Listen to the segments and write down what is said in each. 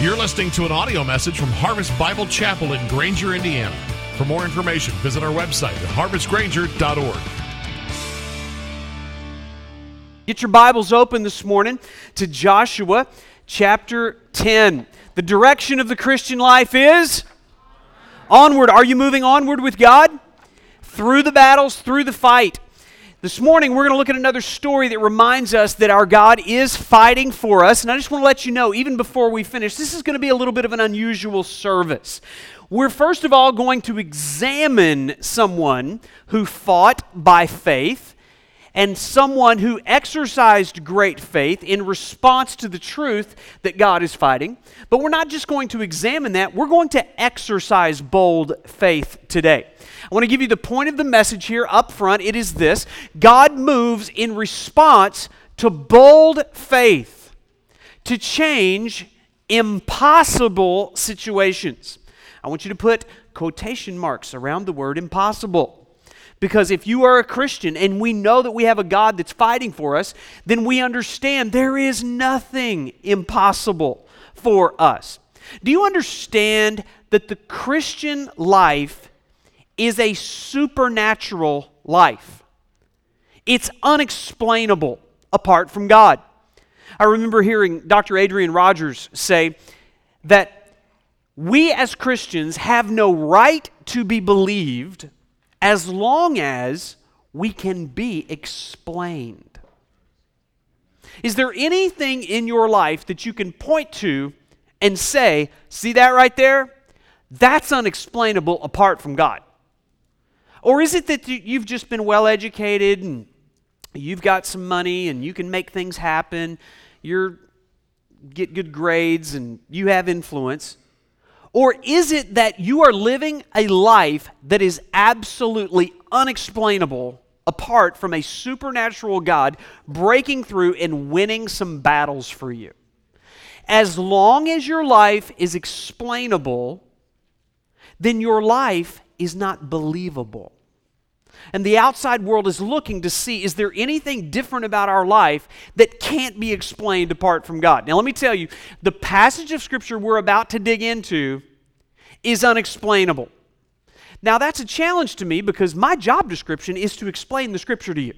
You're listening to an audio message from Harvest Bible Chapel in Granger, Indiana. For more information, visit our website at harvestgranger.org. Get your Bibles open this morning to Joshua chapter 10. The direction of the Christian life is onward. Are you moving onward with God? Through the battles, through the fight. This morning, we're going to look at another story that reminds us that our God is fighting for us. And I just want to let you know, even before we finish, this is going to be a little bit of an unusual service. We're first of all going to examine someone who fought by faith and someone who exercised great faith in response to the truth that God is fighting. But we're not just going to examine that, we're going to exercise bold faith today. I want to give you the point of the message here up front. It is this God moves in response to bold faith to change impossible situations. I want you to put quotation marks around the word impossible. Because if you are a Christian and we know that we have a God that's fighting for us, then we understand there is nothing impossible for us. Do you understand that the Christian life is a supernatural life. It's unexplainable apart from God. I remember hearing Dr. Adrian Rogers say that we as Christians have no right to be believed as long as we can be explained. Is there anything in your life that you can point to and say, see that right there? That's unexplainable apart from God. Or is it that you've just been well educated and you've got some money and you can make things happen, you get good grades and you have influence? Or is it that you are living a life that is absolutely unexplainable apart from a supernatural God breaking through and winning some battles for you? As long as your life is explainable, then your life is not believable. And the outside world is looking to see is there anything different about our life that can't be explained apart from God? Now, let me tell you, the passage of Scripture we're about to dig into is unexplainable. Now, that's a challenge to me because my job description is to explain the Scripture to you.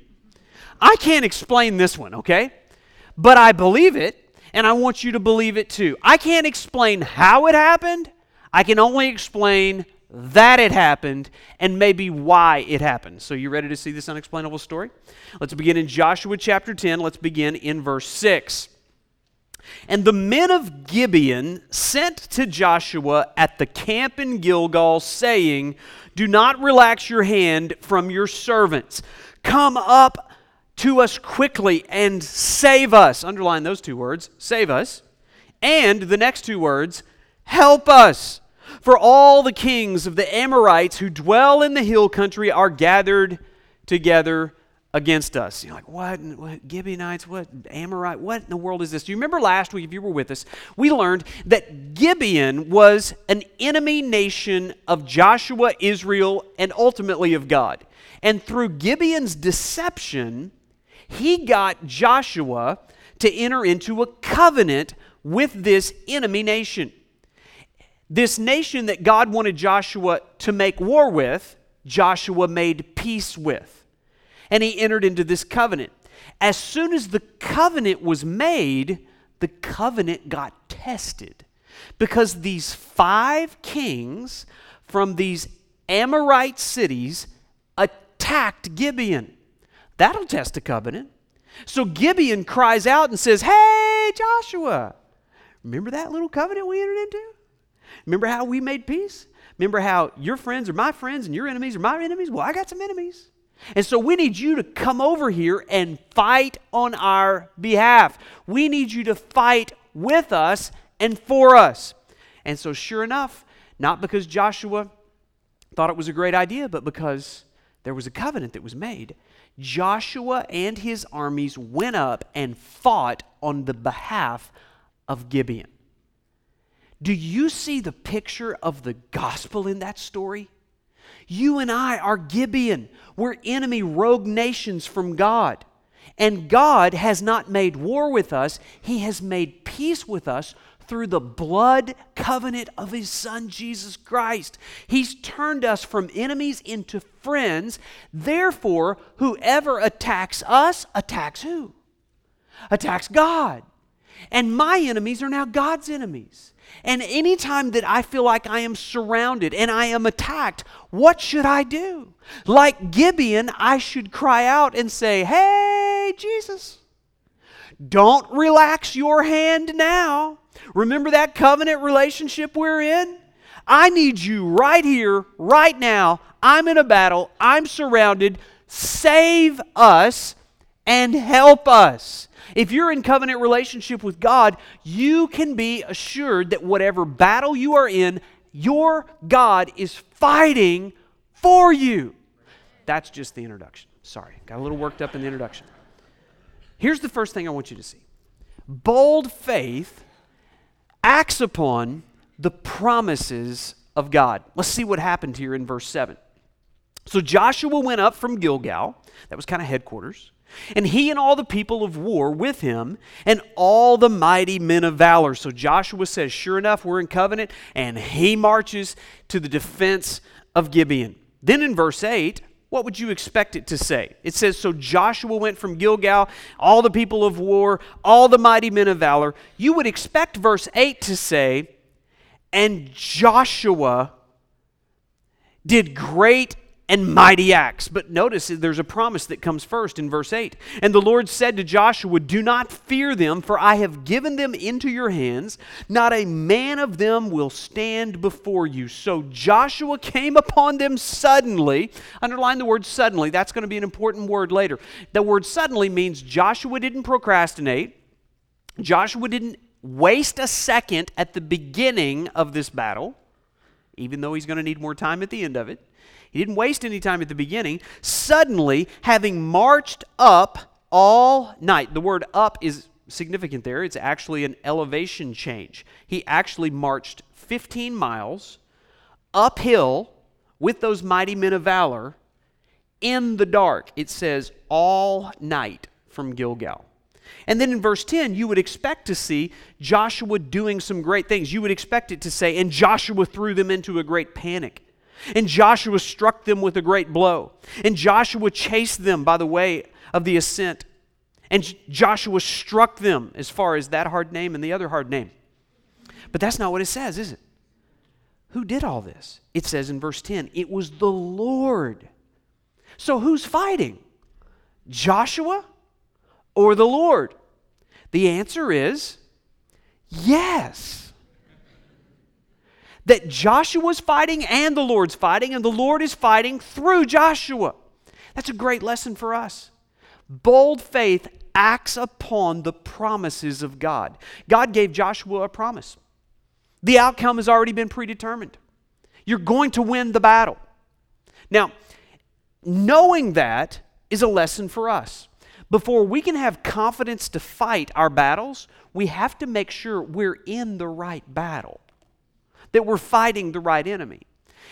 I can't explain this one, okay? But I believe it, and I want you to believe it too. I can't explain how it happened, I can only explain that it happened and maybe why it happened. So, you ready to see this unexplainable story? Let's begin in Joshua chapter 10. Let's begin in verse 6. And the men of Gibeon sent to Joshua at the camp in Gilgal, saying, Do not relax your hand from your servants. Come up to us quickly and save us. Underline those two words save us. And the next two words, help us for all the kings of the Amorites who dwell in the hill country are gathered together against us. You're like, what? what? Gibeonites? What? Amorite? What in the world is this? Do you remember last week, if you were with us, we learned that Gibeon was an enemy nation of Joshua, Israel, and ultimately of God. And through Gibeon's deception, he got Joshua to enter into a covenant with this enemy nation. This nation that God wanted Joshua to make war with, Joshua made peace with. And he entered into this covenant. As soon as the covenant was made, the covenant got tested. Because these five kings from these Amorite cities attacked Gibeon. That'll test the covenant. So Gibeon cries out and says, Hey, Joshua, remember that little covenant we entered into? Remember how we made peace? Remember how your friends are my friends and your enemies are my enemies? Well, I got some enemies. And so we need you to come over here and fight on our behalf. We need you to fight with us and for us. And so, sure enough, not because Joshua thought it was a great idea, but because there was a covenant that was made, Joshua and his armies went up and fought on the behalf of Gibeon. Do you see the picture of the gospel in that story? You and I are Gibeon. We're enemy rogue nations from God. And God has not made war with us, He has made peace with us through the blood covenant of His Son, Jesus Christ. He's turned us from enemies into friends. Therefore, whoever attacks us attacks who? Attacks God. And my enemies are now God's enemies. And anytime that I feel like I am surrounded and I am attacked, what should I do? Like Gibeon, I should cry out and say, Hey, Jesus, don't relax your hand now. Remember that covenant relationship we're in? I need you right here, right now. I'm in a battle, I'm surrounded. Save us and help us. If you're in covenant relationship with God, you can be assured that whatever battle you are in, your God is fighting for you. That's just the introduction. Sorry, got a little worked up in the introduction. Here's the first thing I want you to see bold faith acts upon the promises of God. Let's see what happened here in verse 7. So Joshua went up from Gilgal, that was kind of headquarters, and he and all the people of war with him, and all the mighty men of valor. So Joshua says, Sure enough, we're in covenant, and he marches to the defense of Gibeon. Then in verse 8, what would you expect it to say? It says, So Joshua went from Gilgal, all the people of war, all the mighty men of valor. You would expect verse 8 to say, And Joshua did great and mighty acts. But notice there's a promise that comes first in verse 8. And the Lord said to Joshua, Do not fear them, for I have given them into your hands. Not a man of them will stand before you. So Joshua came upon them suddenly. Underline the word suddenly. That's going to be an important word later. The word suddenly means Joshua didn't procrastinate, Joshua didn't waste a second at the beginning of this battle, even though he's going to need more time at the end of it. He didn't waste any time at the beginning. Suddenly, having marched up all night, the word up is significant there. It's actually an elevation change. He actually marched 15 miles uphill with those mighty men of valor in the dark. It says all night from Gilgal. And then in verse 10, you would expect to see Joshua doing some great things. You would expect it to say, and Joshua threw them into a great panic. And Joshua struck them with a great blow. And Joshua chased them by the way of the ascent. And Joshua struck them as far as that hard name and the other hard name. But that's not what it says, is it? Who did all this? It says in verse 10 it was the Lord. So who's fighting? Joshua or the Lord? The answer is yes that Joshua's fighting and the Lord's fighting, and the Lord is fighting through Joshua. That's a great lesson for us. Bold faith acts upon the promises of God. God gave Joshua a promise. The outcome has already been predetermined. You're going to win the battle. Now, knowing that is a lesson for us. Before we can have confidence to fight our battles, we have to make sure we're in the right battle that we're fighting the right enemy.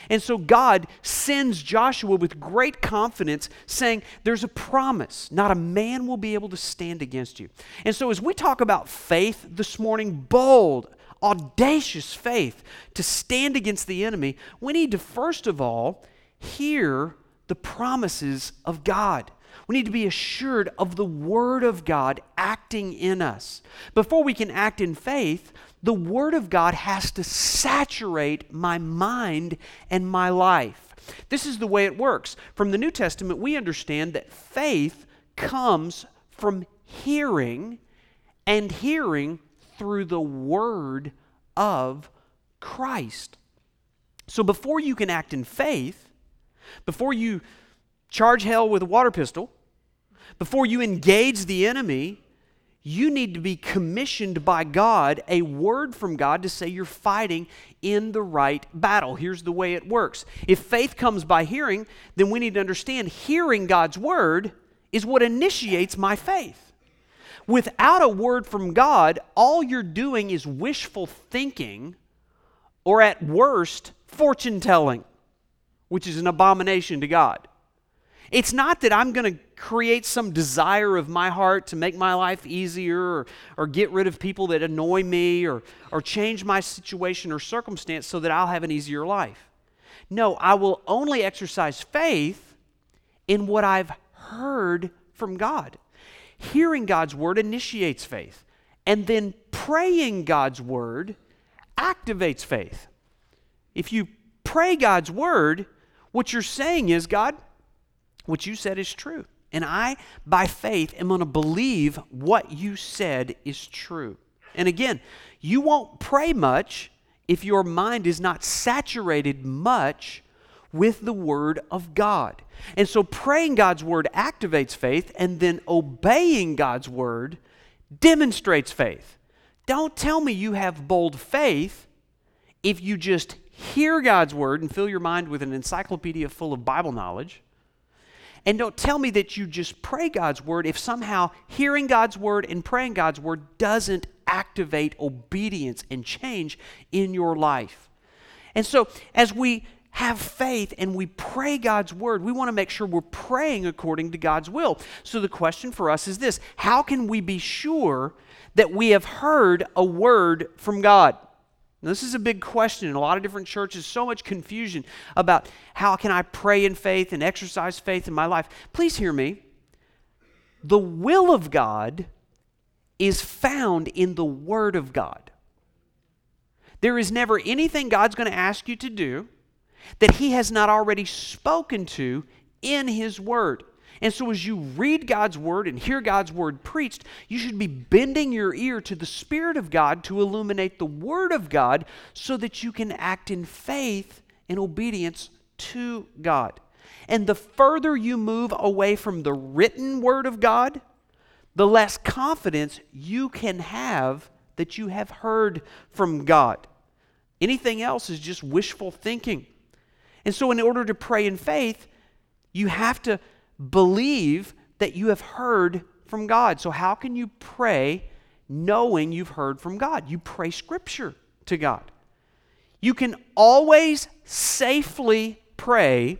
And so God sends Joshua with great confidence, saying, There's a promise. Not a man will be able to stand against you. And so, as we talk about faith this morning, bold, audacious faith to stand against the enemy, we need to first of all hear the promises of God. We need to be assured of the Word of God acting in us. Before we can act in faith, the Word of God has to saturate my mind and my life. This is the way it works. From the New Testament, we understand that faith comes from hearing, and hearing through the Word of Christ. So before you can act in faith, before you charge hell with a water pistol, before you engage the enemy, you need to be commissioned by God, a word from God to say you're fighting in the right battle. Here's the way it works. If faith comes by hearing, then we need to understand hearing God's word is what initiates my faith. Without a word from God, all you're doing is wishful thinking, or at worst, fortune telling, which is an abomination to God. It's not that I'm going to create some desire of my heart to make my life easier or, or get rid of people that annoy me or, or change my situation or circumstance so that I'll have an easier life. No, I will only exercise faith in what I've heard from God. Hearing God's word initiates faith, and then praying God's word activates faith. If you pray God's word, what you're saying is, God, what you said is true. And I, by faith, am going to believe what you said is true. And again, you won't pray much if your mind is not saturated much with the Word of God. And so praying God's Word activates faith, and then obeying God's Word demonstrates faith. Don't tell me you have bold faith if you just hear God's Word and fill your mind with an encyclopedia full of Bible knowledge. And don't tell me that you just pray God's Word if somehow hearing God's Word and praying God's Word doesn't activate obedience and change in your life. And so, as we have faith and we pray God's word, we want to make sure we're praying according to God's will. So the question for us is this How can we be sure that we have heard a word from God? Now, this is a big question in a lot of different churches, so much confusion about how can I pray in faith and exercise faith in my life. Please hear me. The will of God is found in the Word of God. There is never anything God's going to ask you to do that He has not already spoken to in His Word. And so, as you read God's Word and hear God's Word preached, you should be bending your ear to the Spirit of God to illuminate the Word of God so that you can act in faith and obedience to God. And the further you move away from the written Word of God, the less confidence you can have that you have heard from God. Anything else is just wishful thinking. And so, in order to pray in faith, you have to believe that you have heard from God. So, how can you pray knowing you've heard from God? You pray Scripture to God. You can always safely pray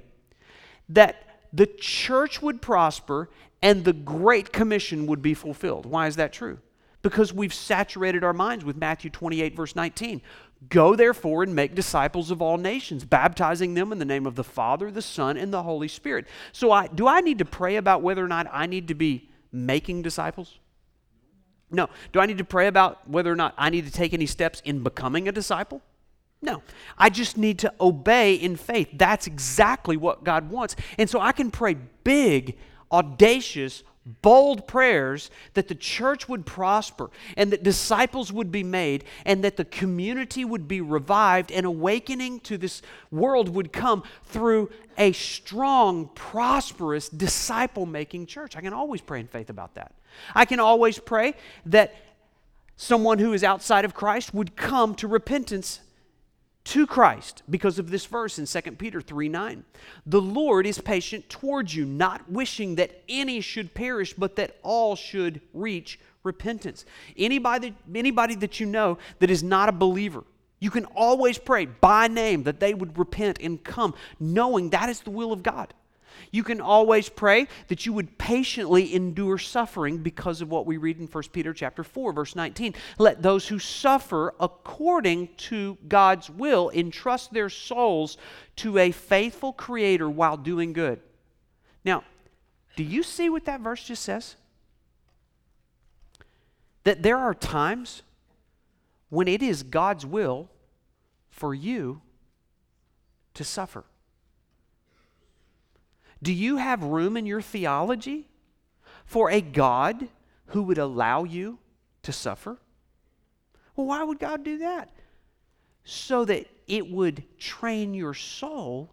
that the church would prosper and the Great Commission would be fulfilled. Why is that true? Because we've saturated our minds with Matthew 28, verse 19. Go therefore and make disciples of all nations, baptizing them in the name of the Father, the Son, and the Holy Spirit. So, I, do I need to pray about whether or not I need to be making disciples? No. Do I need to pray about whether or not I need to take any steps in becoming a disciple? No. I just need to obey in faith. That's exactly what God wants. And so I can pray big, audacious, bold prayers that the church would prosper and that disciples would be made and that the community would be revived and awakening to this world would come through a strong, prosperous, disciple making church. I can always pray in faith about that. I can always pray that someone who is outside of Christ would come to repentance to Christ because of this verse in 2 Peter 3 9. The Lord is patient towards you, not wishing that any should perish, but that all should reach repentance. Anybody, anybody that you know that is not a believer, you can always pray by name that they would repent and come, knowing that is the will of God. You can always pray that you would patiently endure suffering because of what we read in 1 Peter chapter 4 verse 19. Let those who suffer according to God's will entrust their souls to a faithful creator while doing good. Now, do you see what that verse just says? That there are times when it is God's will for you to suffer. Do you have room in your theology for a God who would allow you to suffer? Well, why would God do that? So that it would train your soul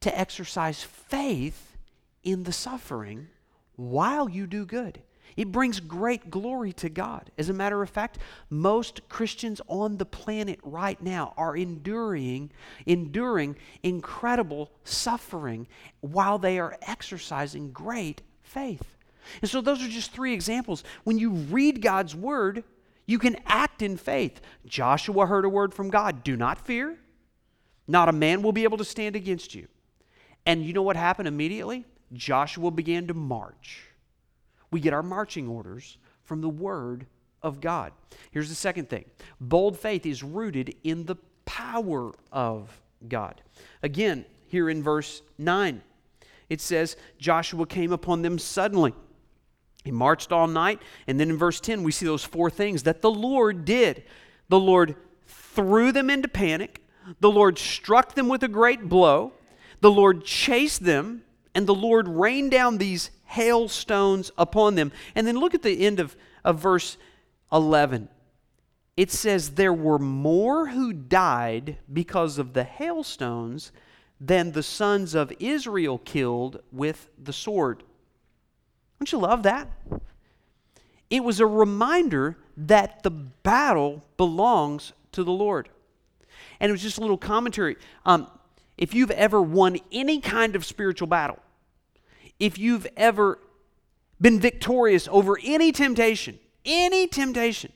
to exercise faith in the suffering while you do good. It brings great glory to God. As a matter of fact, most Christians on the planet right now are enduring enduring incredible suffering while they are exercising great faith. And so those are just three examples. When you read God's word, you can act in faith. Joshua heard a word from God, "Do not fear. Not a man will be able to stand against you." And you know what happened immediately? Joshua began to march. We get our marching orders from the Word of God. Here's the second thing bold faith is rooted in the power of God. Again, here in verse 9, it says, Joshua came upon them suddenly. He marched all night. And then in verse 10, we see those four things that the Lord did. The Lord threw them into panic, the Lord struck them with a great blow, the Lord chased them, and the Lord rained down these hailstones upon them. And then look at the end of, of verse 11. It says, There were more who died because of the hailstones than the sons of Israel killed with the sword. Don't you love that? It was a reminder that the battle belongs to the Lord. And it was just a little commentary. Um, if you've ever won any kind of spiritual battle, if you've ever been victorious over any temptation, any temptation,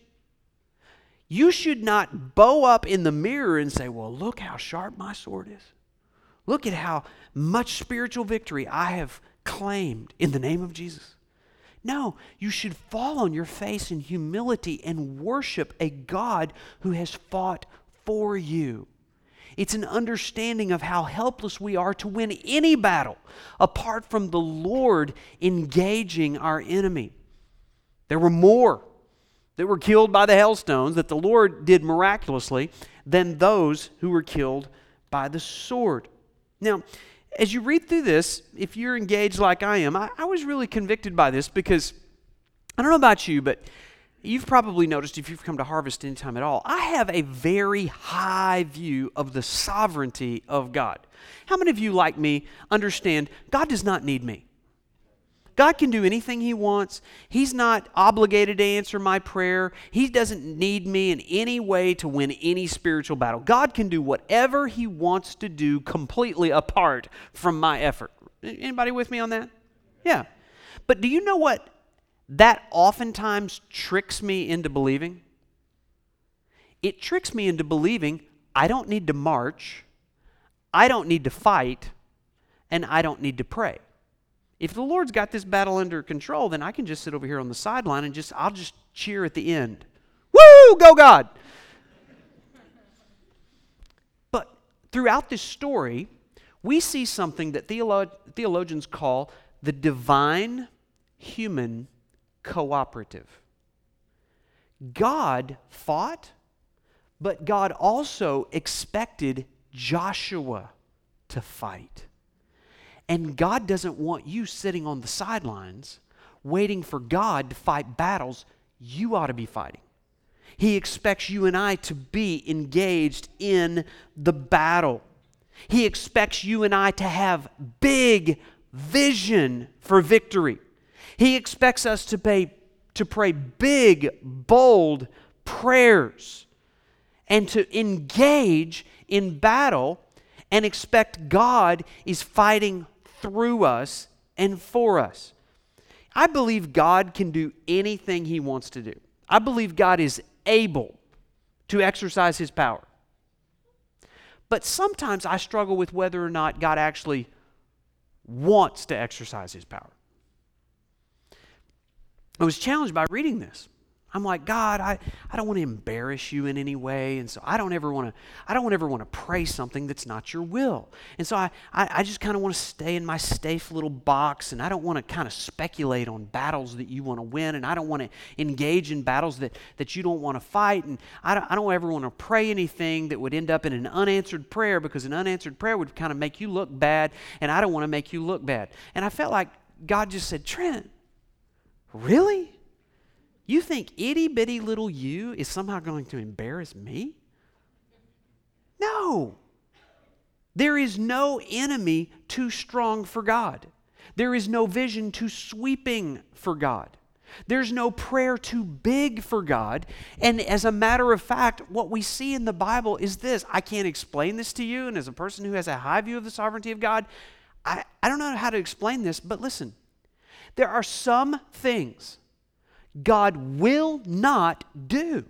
you should not bow up in the mirror and say, Well, look how sharp my sword is. Look at how much spiritual victory I have claimed in the name of Jesus. No, you should fall on your face in humility and worship a God who has fought for you. It's an understanding of how helpless we are to win any battle apart from the Lord engaging our enemy. There were more that were killed by the hailstones that the Lord did miraculously than those who were killed by the sword. Now, as you read through this, if you're engaged like I am, I, I was really convicted by this because I don't know about you, but You've probably noticed if you've come to Harvest anytime at all, I have a very high view of the sovereignty of God. How many of you, like me, understand God does not need me? God can do anything He wants. He's not obligated to answer my prayer. He doesn't need me in any way to win any spiritual battle. God can do whatever He wants to do completely apart from my effort. Anybody with me on that? Yeah. But do you know what that oftentimes tricks me into believing. It tricks me into believing I don't need to march, I don't need to fight, and I don't need to pray. If the Lord's got this battle under control, then I can just sit over here on the sideline and just I'll just cheer at the end. Woo! Go God! but throughout this story, we see something that theolo- theologians call the divine human cooperative. God fought, but God also expected Joshua to fight. And God doesn't want you sitting on the sidelines waiting for God to fight battles you ought to be fighting. He expects you and I to be engaged in the battle. He expects you and I to have big vision for victory. He expects us to pay to pray big, bold prayers and to engage in battle and expect God is fighting through us and for us. I believe God can do anything He wants to do. I believe God is able to exercise His power. But sometimes I struggle with whether or not God actually wants to exercise His power. I was challenged by reading this. I'm like, God, I, I don't want to embarrass you in any way. And so I don't ever want to, I don't ever want to pray something that's not your will. And so I, I, I just kind of want to stay in my safe little box and I don't want to kind of speculate on battles that you want to win. And I don't want to engage in battles that, that you don't want to fight. And I don't, I don't ever want to pray anything that would end up in an unanswered prayer because an unanswered prayer would kind of make you look bad. And I don't want to make you look bad. And I felt like God just said, Trent, Really? You think itty bitty little you is somehow going to embarrass me? No. There is no enemy too strong for God. There is no vision too sweeping for God. There's no prayer too big for God. And as a matter of fact, what we see in the Bible is this I can't explain this to you. And as a person who has a high view of the sovereignty of God, I, I don't know how to explain this, but listen. There are some things God will not do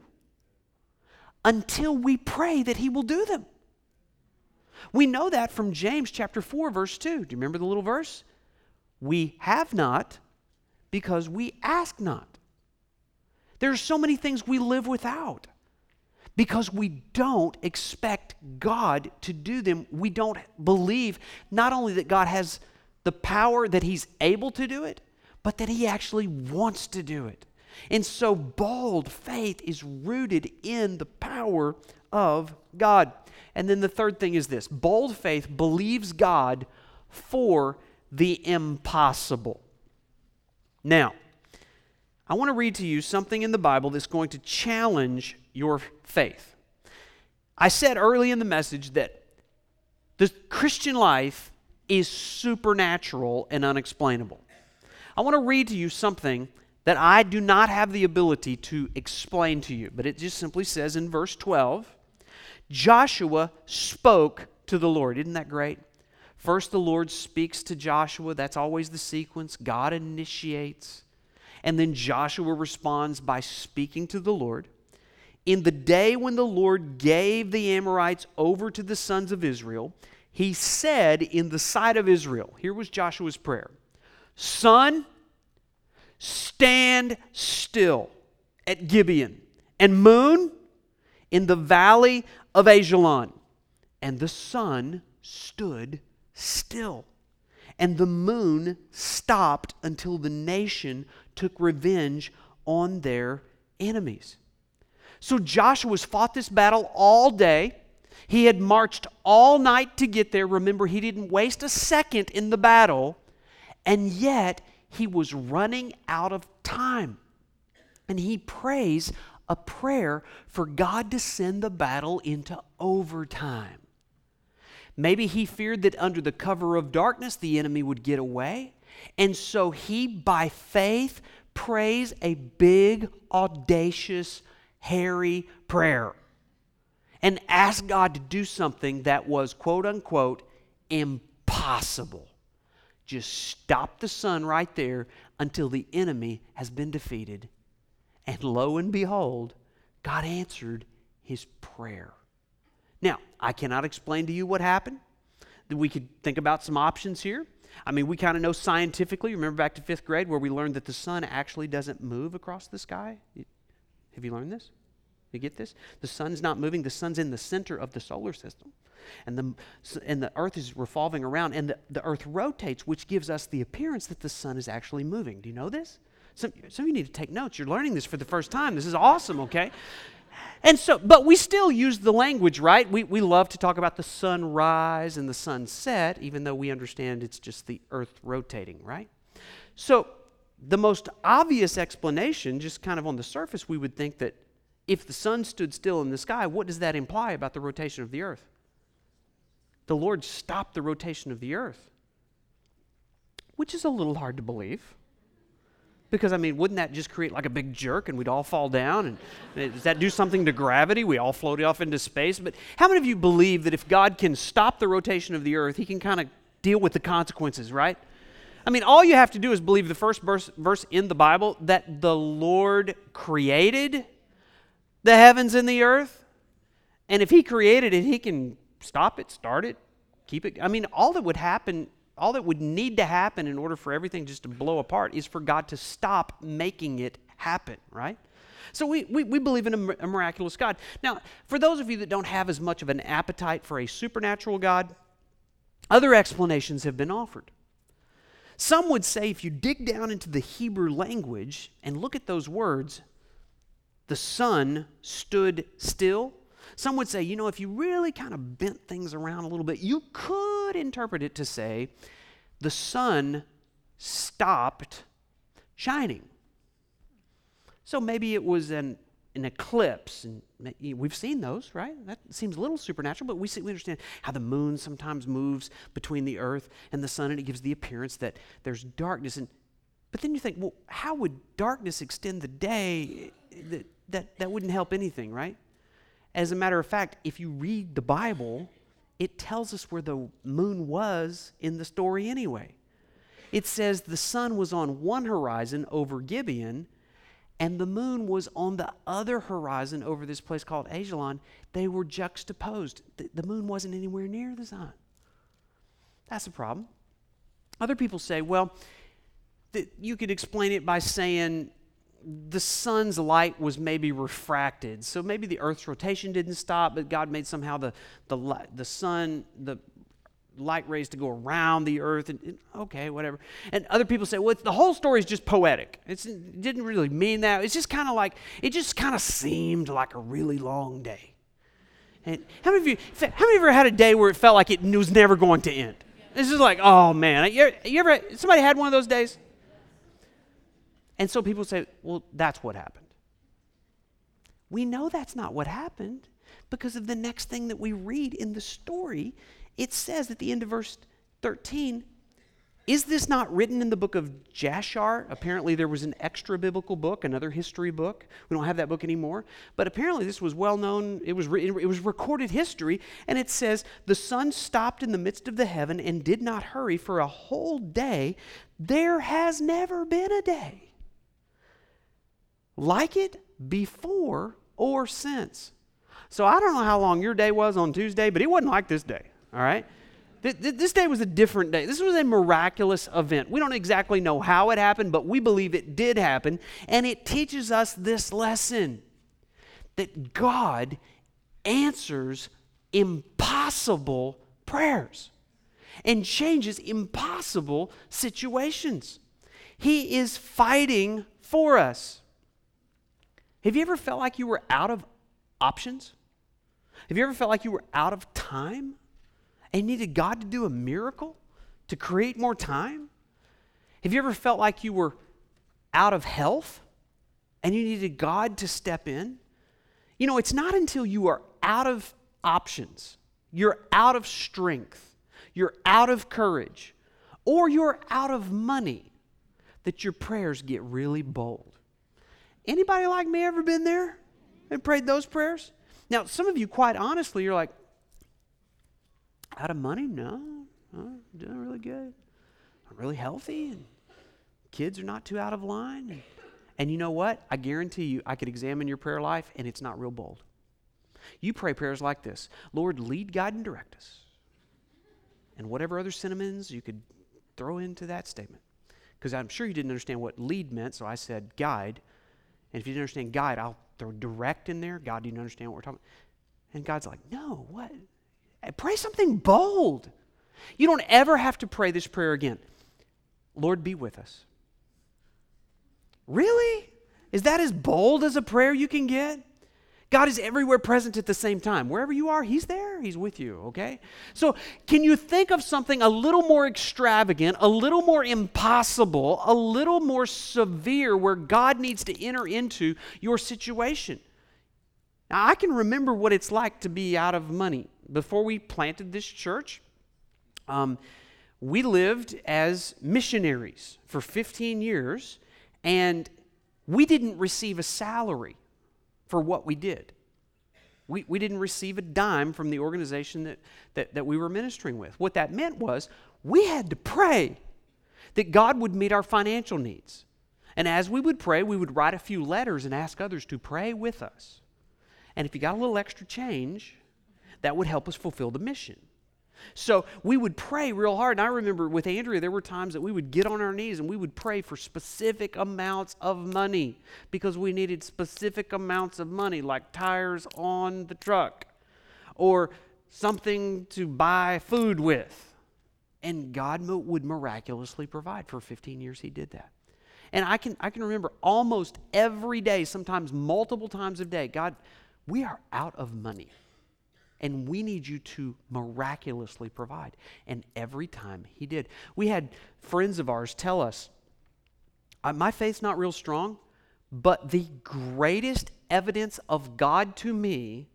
until we pray that He will do them. We know that from James chapter 4, verse 2. Do you remember the little verse? We have not because we ask not. There are so many things we live without because we don't expect God to do them. We don't believe not only that God has the power that He's able to do it, but that He actually wants to do it. And so, bold faith is rooted in the power of God. And then the third thing is this bold faith believes God for the impossible. Now, I want to read to you something in the Bible that's going to challenge your faith. I said early in the message that the Christian life is supernatural and unexplainable. I want to read to you something that I do not have the ability to explain to you, but it just simply says in verse 12 Joshua spoke to the Lord. Isn't that great? First, the Lord speaks to Joshua. That's always the sequence. God initiates. And then Joshua responds by speaking to the Lord. In the day when the Lord gave the Amorites over to the sons of Israel, he said in the sight of Israel, here was Joshua's prayer Sun, stand still at Gibeon, and moon in the valley of Ajalon. And the sun stood still, and the moon stopped until the nation took revenge on their enemies. So Joshua's fought this battle all day. He had marched all night to get there. Remember, he didn't waste a second in the battle, and yet he was running out of time. And he prays a prayer for God to send the battle into overtime. Maybe he feared that under the cover of darkness the enemy would get away. And so he, by faith, prays a big, audacious, hairy prayer and asks God to do something that was, quote unquote, impossible. Just stop the sun right there until the enemy has been defeated and lo and behold, God answered his prayer. Now, I cannot explain to you what happened. We could think about some options here. I mean, we kind of know scientifically, remember back to fifth grade where we learned that the sun actually doesn't move across the sky? Have you learned this? You get this? The sun's not moving, the sun's in the center of the solar system. And the, and the earth is revolving around, and the, the earth rotates, which gives us the appearance that the sun is actually moving. Do you know this? Some, some of you need to take notes. You're learning this for the first time. This is awesome, okay? And so, but we still use the language, right? We, we love to talk about the sunrise and the sunset, even though we understand it's just the earth rotating, right? So, the most obvious explanation, just kind of on the surface, we would think that if the sun stood still in the sky, what does that imply about the rotation of the earth? The Lord stopped the rotation of the earth, which is a little hard to believe. Because, I mean, wouldn't that just create like a big jerk and we'd all fall down? And does that do something to gravity? We all float off into space. But how many of you believe that if God can stop the rotation of the earth, he can kind of deal with the consequences, right? I mean, all you have to do is believe the first verse, verse in the Bible that the Lord created the heavens and the earth. And if he created it, he can stop it, start it, keep it. I mean, all that would happen all that would need to happen in order for everything just to blow apart is for God to stop making it happen, right? So we, we, we believe in a, a miraculous God. Now, for those of you that don't have as much of an appetite for a supernatural God, other explanations have been offered. Some would say if you dig down into the Hebrew language and look at those words, the sun stood still. Some would say, you know, if you really kind of bent things around a little bit, you could interpret it to say the sun stopped shining. So maybe it was an, an eclipse, and we've seen those, right? That seems a little supernatural, but we, see, we understand how the moon sometimes moves between the earth and the sun, and it gives the appearance that there's darkness. And, but then you think, well, how would darkness extend the day? That, that, that wouldn't help anything, right? As a matter of fact, if you read the Bible, it tells us where the moon was in the story anyway. It says the sun was on one horizon over Gibeon, and the moon was on the other horizon over this place called Ajalon. They were juxtaposed. The, the moon wasn't anywhere near the sun. That's a problem. Other people say, well, you could explain it by saying the sun's light was maybe refracted. So maybe the earth's rotation didn't stop, but God made somehow the, the, the sun, the light rays to go around the earth. And, and okay, whatever. And other people say, well, the whole story is just poetic. It's, it didn't really mean that. It's just kind of like, it just kind of seemed like a really long day. And how many of you, how many of you ever had a day where it felt like it was never going to end? This is like, oh man, you ever, you ever somebody had one of those days? And so people say, well, that's what happened. We know that's not what happened because of the next thing that we read in the story. It says at the end of verse 13, is this not written in the book of Jashar? Apparently, there was an extra biblical book, another history book. We don't have that book anymore. But apparently, this was well known. It was, it was recorded history. And it says, The sun stopped in the midst of the heaven and did not hurry for a whole day. There has never been a day like it before or since. So I don't know how long your day was on Tuesday, but it wasn't like this day, all right? This day was a different day. This was a miraculous event. We don't exactly know how it happened, but we believe it did happen. And it teaches us this lesson that God answers impossible prayers and changes impossible situations. He is fighting for us. Have you ever felt like you were out of options? Have you ever felt like you were out of time and needed God to do a miracle to create more time? Have you ever felt like you were out of health and you needed God to step in? You know, it's not until you are out of options, you're out of strength, you're out of courage, or you're out of money that your prayers get really bold. Anybody like me ever been there and prayed those prayers? Now, some of you, quite honestly, you're like, out of money? No, I'm doing really good. I'm really healthy, and kids are not too out of line. And, you know what? I guarantee you, I could examine your prayer life, and it's not real bold. You pray prayers like this Lord, lead, guide, and direct us. And whatever other sentiments you could throw into that statement. Because I'm sure you didn't understand what lead meant, so I said guide. And if you didn't understand guide, I'll throw direct in there. God, do you understand what we're talking about? And God's like, no, what? Pray something bold. You don't ever have to pray this prayer again. Lord, be with us. Really? Is that as bold as a prayer you can get? God is everywhere present at the same time. Wherever you are, He's there. He's with you, okay? So, can you think of something a little more extravagant, a little more impossible, a little more severe where God needs to enter into your situation? Now, I can remember what it's like to be out of money. Before we planted this church, um, we lived as missionaries for 15 years, and we didn't receive a salary for what we did. We, we didn't receive a dime from the organization that, that, that we were ministering with. What that meant was we had to pray that God would meet our financial needs. And as we would pray, we would write a few letters and ask others to pray with us. And if you got a little extra change, that would help us fulfill the mission. So we would pray real hard. And I remember with Andrea, there were times that we would get on our knees and we would pray for specific amounts of money because we needed specific amounts of money, like tires on the truck or something to buy food with. And God would miraculously provide. For 15 years, He did that. And I can, I can remember almost every day, sometimes multiple times a day, God, we are out of money and we need you to miraculously provide. And every time he did. We had friends of ours tell us, uh, my faith's not real strong, but the greatest evidence of God to me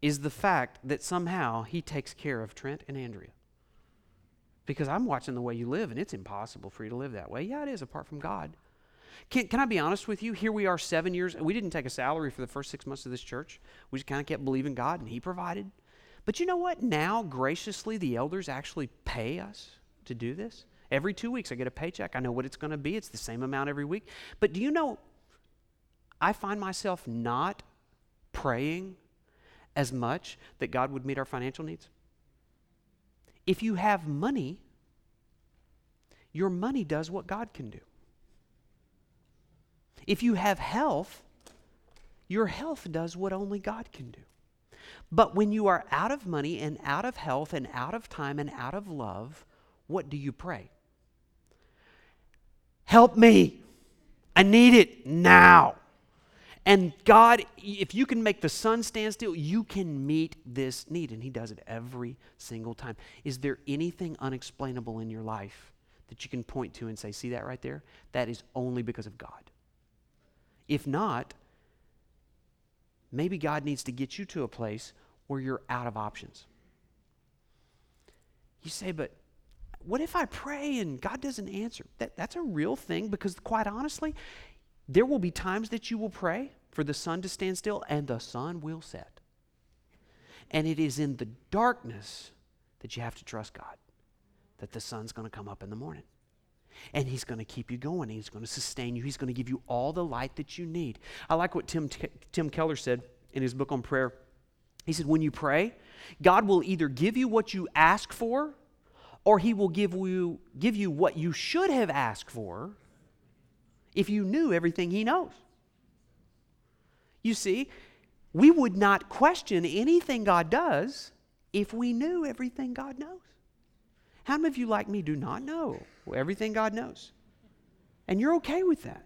is the fact that somehow he takes care of Trent and Andrea. Because I'm watching the way you live, and it's impossible for you to live that way. Yeah, it is, apart from God. Can, can I be honest with you? Here we are seven years. We didn't take a salary for the first six months of this church. We just kind of kept believing God, and He provided. But you know what? Now, graciously, the elders actually pay us to do this. Every two weeks, I get a paycheck. I know what it's going to be. It's the same amount every week. But do you know, I find myself not praying as much that God would meet our financial needs. If you have money, your money does what God can do. If you have health, your health does what only God can do. But when you are out of money and out of health and out of time and out of love, what do you pray? Help me. I need it now. And God, if you can make the sun stand still, you can meet this need. And He does it every single time. Is there anything unexplainable in your life that you can point to and say, see that right there? That is only because of God. If not, maybe God needs to get you to a place where you're out of options. You say, but what if I pray and God doesn't answer? That, that's a real thing because, quite honestly, there will be times that you will pray for the sun to stand still and the sun will set. And it is in the darkness that you have to trust God that the sun's going to come up in the morning. And he's going to keep you going. He's going to sustain you. He's going to give you all the light that you need. I like what Tim, Tim Keller said in his book on prayer. He said, When you pray, God will either give you what you ask for or he will give you, give you what you should have asked for if you knew everything he knows. You see, we would not question anything God does if we knew everything God knows. How many of you, like me, do not know everything God knows? And you're okay with that.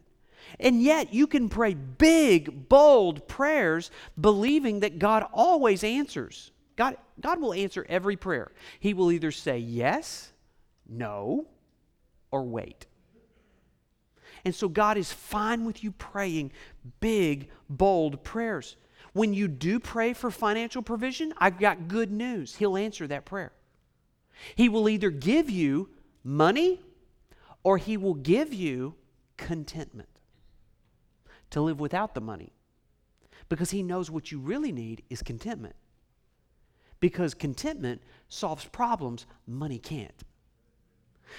And yet, you can pray big, bold prayers believing that God always answers. God, God will answer every prayer. He will either say yes, no, or wait. And so God is fine with you praying big, bold prayers. When you do pray for financial provision, I've got good news. He'll answer that prayer. He will either give you money or He will give you contentment to live without the money. Because He knows what you really need is contentment. Because contentment solves problems money can't.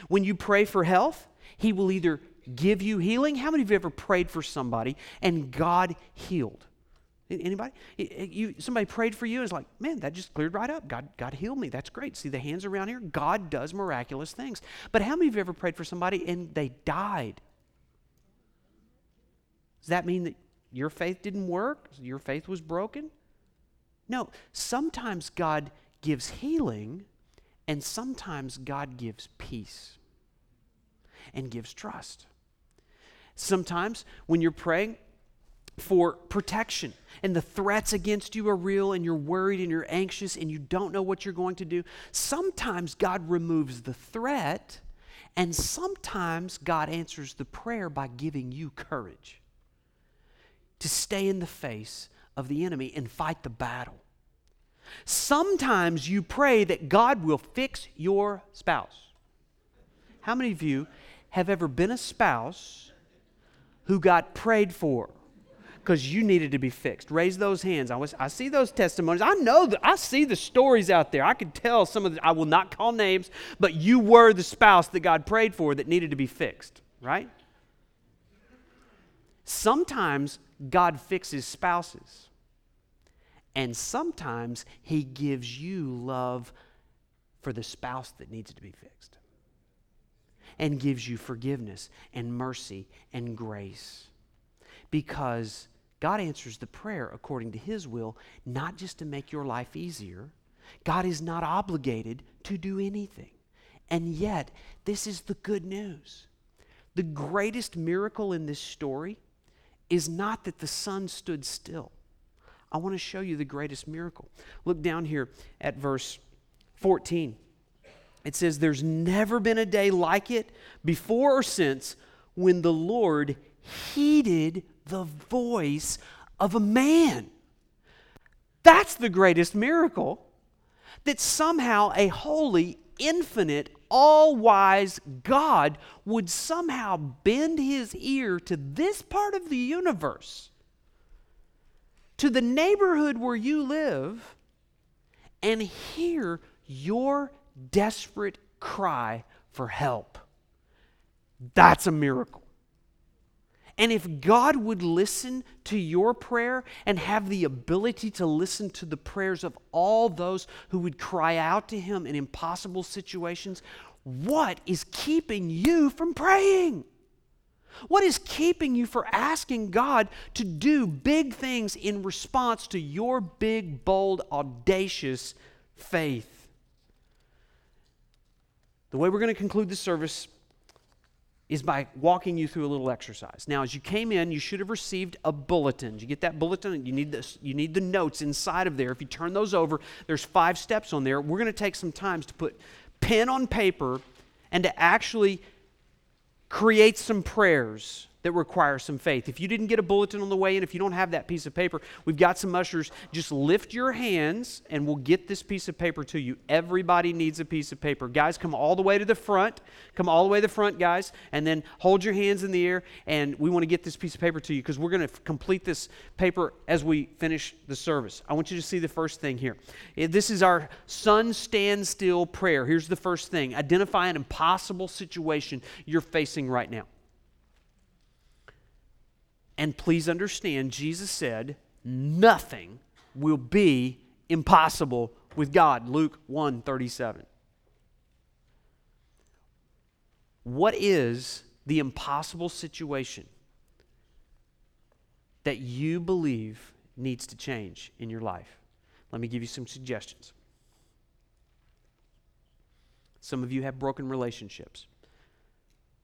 When you pray for health, He will either give you healing. How many of you ever prayed for somebody and God healed? Anybody? You, somebody prayed for you and it's like, man, that just cleared right up. God, God healed me. That's great. See the hands around here? God does miraculous things. But how many of you ever prayed for somebody and they died? Does that mean that your faith didn't work? Your faith was broken? No. Sometimes God gives healing and sometimes God gives peace and gives trust. Sometimes when you're praying for protection and the threats against you are real and you're worried and you're anxious and you don't know what you're going to do, sometimes God removes the threat and sometimes God answers the prayer by giving you courage to stay in the face of the enemy and fight the battle. Sometimes you pray that God will fix your spouse. How many of you have ever been a spouse who got prayed for because you needed to be fixed. Raise those hands. I, was, I see those testimonies. I know that I see the stories out there. I can tell some of the, I will not call names, but you were the spouse that God prayed for that needed to be fixed, right? Sometimes God fixes spouses, and sometimes He gives you love for the spouse that needs to be fixed and gives you forgiveness and mercy and grace. Because God answers the prayer according to His will, not just to make your life easier. God is not obligated to do anything. And yet, this is the good news. The greatest miracle in this story is not that the sun stood still. I want to show you the greatest miracle. Look down here at verse 14. It says, There's never been a day like it before or since when the Lord heeded the voice of a man. That's the greatest miracle. That somehow a holy, infinite, all wise God would somehow bend his ear to this part of the universe, to the neighborhood where you live, and hear your desperate cry for help. That's a miracle. And if God would listen to your prayer and have the ability to listen to the prayers of all those who would cry out to Him in impossible situations, what is keeping you from praying? What is keeping you from asking God to do big things in response to your big, bold, audacious faith? The way we're going to conclude the service is by walking you through a little exercise. Now, as you came in, you should have received a bulletin. Did you get that bulletin? You need this. You need the notes inside of there. If you turn those over, there's five steps on there. We're going to take some times to put pen on paper and to actually create some prayers that require some faith. If you didn't get a bulletin on the way in, if you don't have that piece of paper, we've got some ushers. Just lift your hands and we'll get this piece of paper to you. Everybody needs a piece of paper. Guys, come all the way to the front. Come all the way to the front, guys, and then hold your hands in the air. And we want to get this piece of paper to you because we're going to f- complete this paper as we finish the service. I want you to see the first thing here. This is our sun stand still prayer. Here's the first thing identify an impossible situation you're facing right now. And please understand, Jesus said, nothing will be impossible with God. Luke 1 37. What is the impossible situation that you believe needs to change in your life? Let me give you some suggestions. Some of you have broken relationships.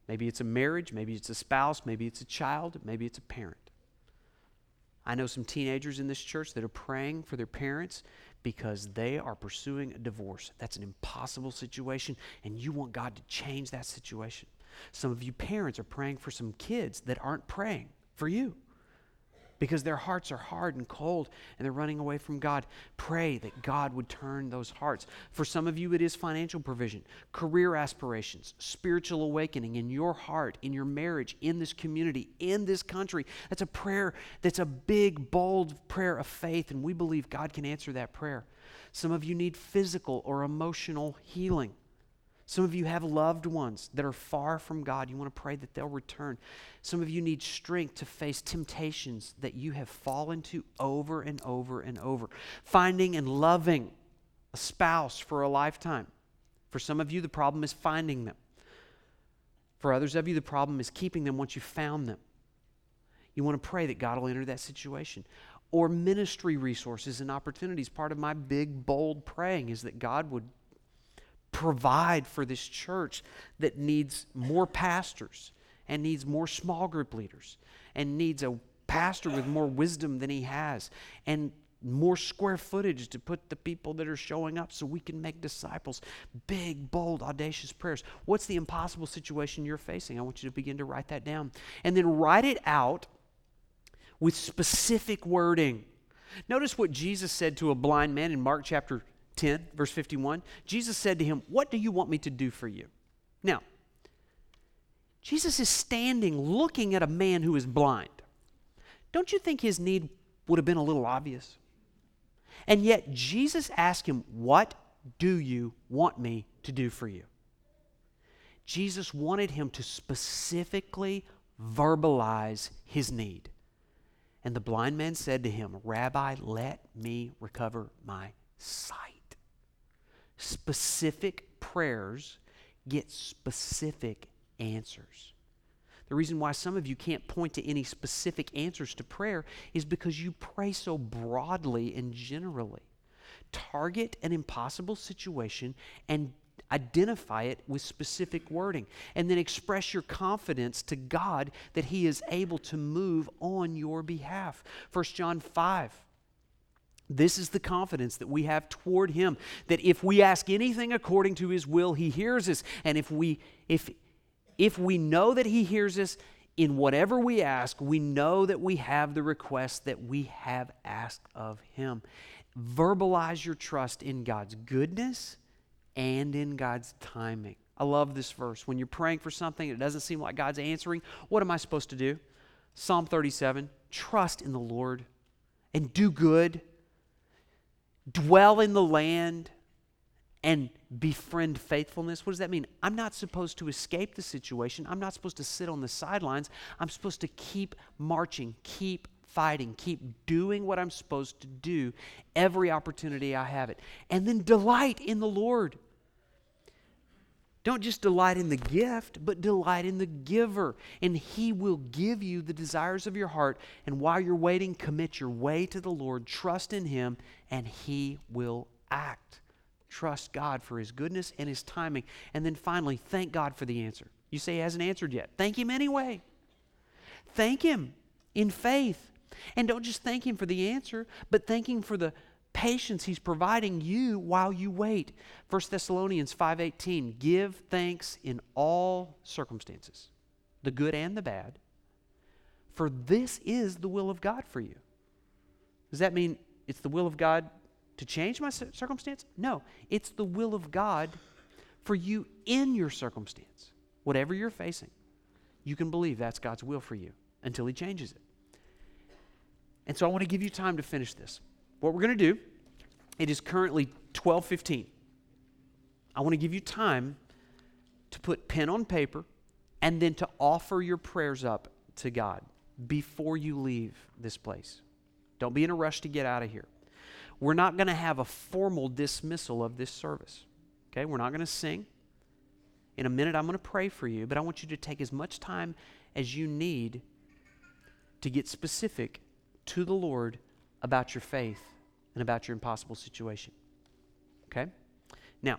Maybe it's a marriage, maybe it's a spouse, maybe it's a child, maybe it's a parent. I know some teenagers in this church that are praying for their parents because they are pursuing a divorce. That's an impossible situation, and you want God to change that situation. Some of you parents are praying for some kids that aren't praying for you because their hearts are hard and cold and they're running away from God. Pray that God would turn those hearts. For some of you, it is financial provision, career aspirations, spiritual awakening in your heart, in your marriage, in this community, in this country. That's a prayer that's a big, bold prayer of faith, and we believe God can answer that prayer. Some of you need physical or emotional healing. Some of you have loved ones that are far from God. You want to pray that they'll return. Some of you need strength to face temptations that you have fallen to over and over and over. Finding and loving a spouse for a lifetime. For some of you, the problem is finding them. For others of you, the problem is keeping them once you found them. You want to pray that God will enter that situation. Or ministry resources and opportunities. Part of my big, bold praying is that God would provide for this church that needs more pastors and needs more small group leaders and needs a pastor with more wisdom than he has and more square footage to put the people that are showing up so we can make disciples. Big, bold, audacious prayers. What's the impossible situation you're facing? I want you to begin to write that down. And then write it out with specific wording. Notice what Jesus said to a blind man in Mark chapter 10, verse 51, Jesus said to him, What do you want me to do for you? Now, Jesus is standing looking at a man who is blind. Don't you think his need would have been a little obvious? And yet, Jesus asked him, What do you want me to do for you? Jesus wanted him to specifically verbalize his need. And the blind man said to him, Rabbi, let me recover my sight specific prayers get specific answers. The reason why some of you can't point to any specific answers to prayer is because you pray so broadly and generally. Target an impossible situation and identify it with specific wording and then express your confidence to God that he is able to move on your behalf. 1 John 5 this is the confidence that we have toward him that if we ask anything according to his will, he hears us. And if we if if we know that he hears us in whatever we ask, we know that we have the request that we have asked of him. Verbalize your trust in God's goodness and in God's timing. I love this verse. When you're praying for something it doesn't seem like God's answering, what am I supposed to do? Psalm 37 Trust in the Lord and do good dwell in the land and befriend faithfulness. What does that mean? I'm not supposed to escape the situation. I'm not supposed to sit on the sidelines. I'm supposed to keep marching, keep fighting, keep doing what I'm supposed to do every opportunity I have it. And then delight in the Lord. Don't just delight in the gift, but delight in the giver. And He will give you the desires of your heart. And while you're waiting, commit your way to the Lord, trust in Him, and He will act. Trust God for His goodness and His timing. And then finally, thank God for the answer. You say He hasn't answered yet. Thank Him anyway. Thank Him in faith. And don't just thank Him for the answer, but thank Him for the patience he's providing you while you wait. 1 thessalonians 5.18 give thanks in all circumstances the good and the bad for this is the will of god for you. Does that mean it's the will of god to change my circumstance? No it's the will of god for you in your circumstance. Whatever you're facing you can believe that's god's will for you until he changes it. And so i want to give you time to finish this what we're going to do, it is currently 12:15. I want to give you time to put pen on paper and then to offer your prayers up to God before you leave this place. Don't be in a rush to get out of here. We're not going to have a formal dismissal of this service. Okay? We're not going to sing. In a minute, I'm going to pray for you, but I want you to take as much time as you need to get specific to the Lord about your faith and about your impossible situation. Okay? Now,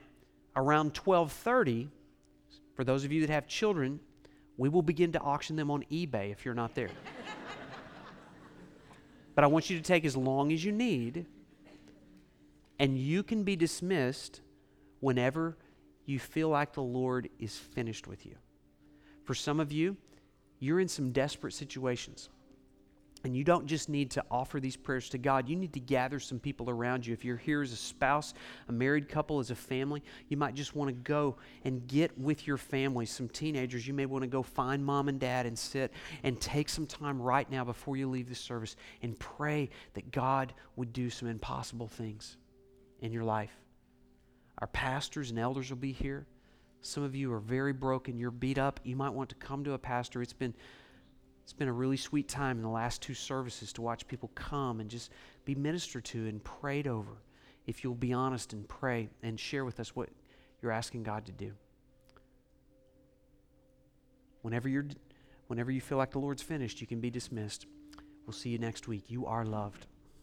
around 12:30, for those of you that have children, we will begin to auction them on eBay if you're not there. but I want you to take as long as you need and you can be dismissed whenever you feel like the Lord is finished with you. For some of you, you're in some desperate situations. And you don't just need to offer these prayers to God, you need to gather some people around you. If you're here as a spouse, a married couple, as a family, you might just want to go and get with your family. Some teenagers, you may want to go find mom and dad and sit and take some time right now before you leave the service and pray that God would do some impossible things in your life. Our pastors and elders will be here. Some of you are very broken, you're beat up. You might want to come to a pastor. It's been it's been a really sweet time in the last two services to watch people come and just be ministered to and prayed over. If you'll be honest and pray and share with us what you're asking God to do. Whenever, you're, whenever you feel like the Lord's finished, you can be dismissed. We'll see you next week. You are loved.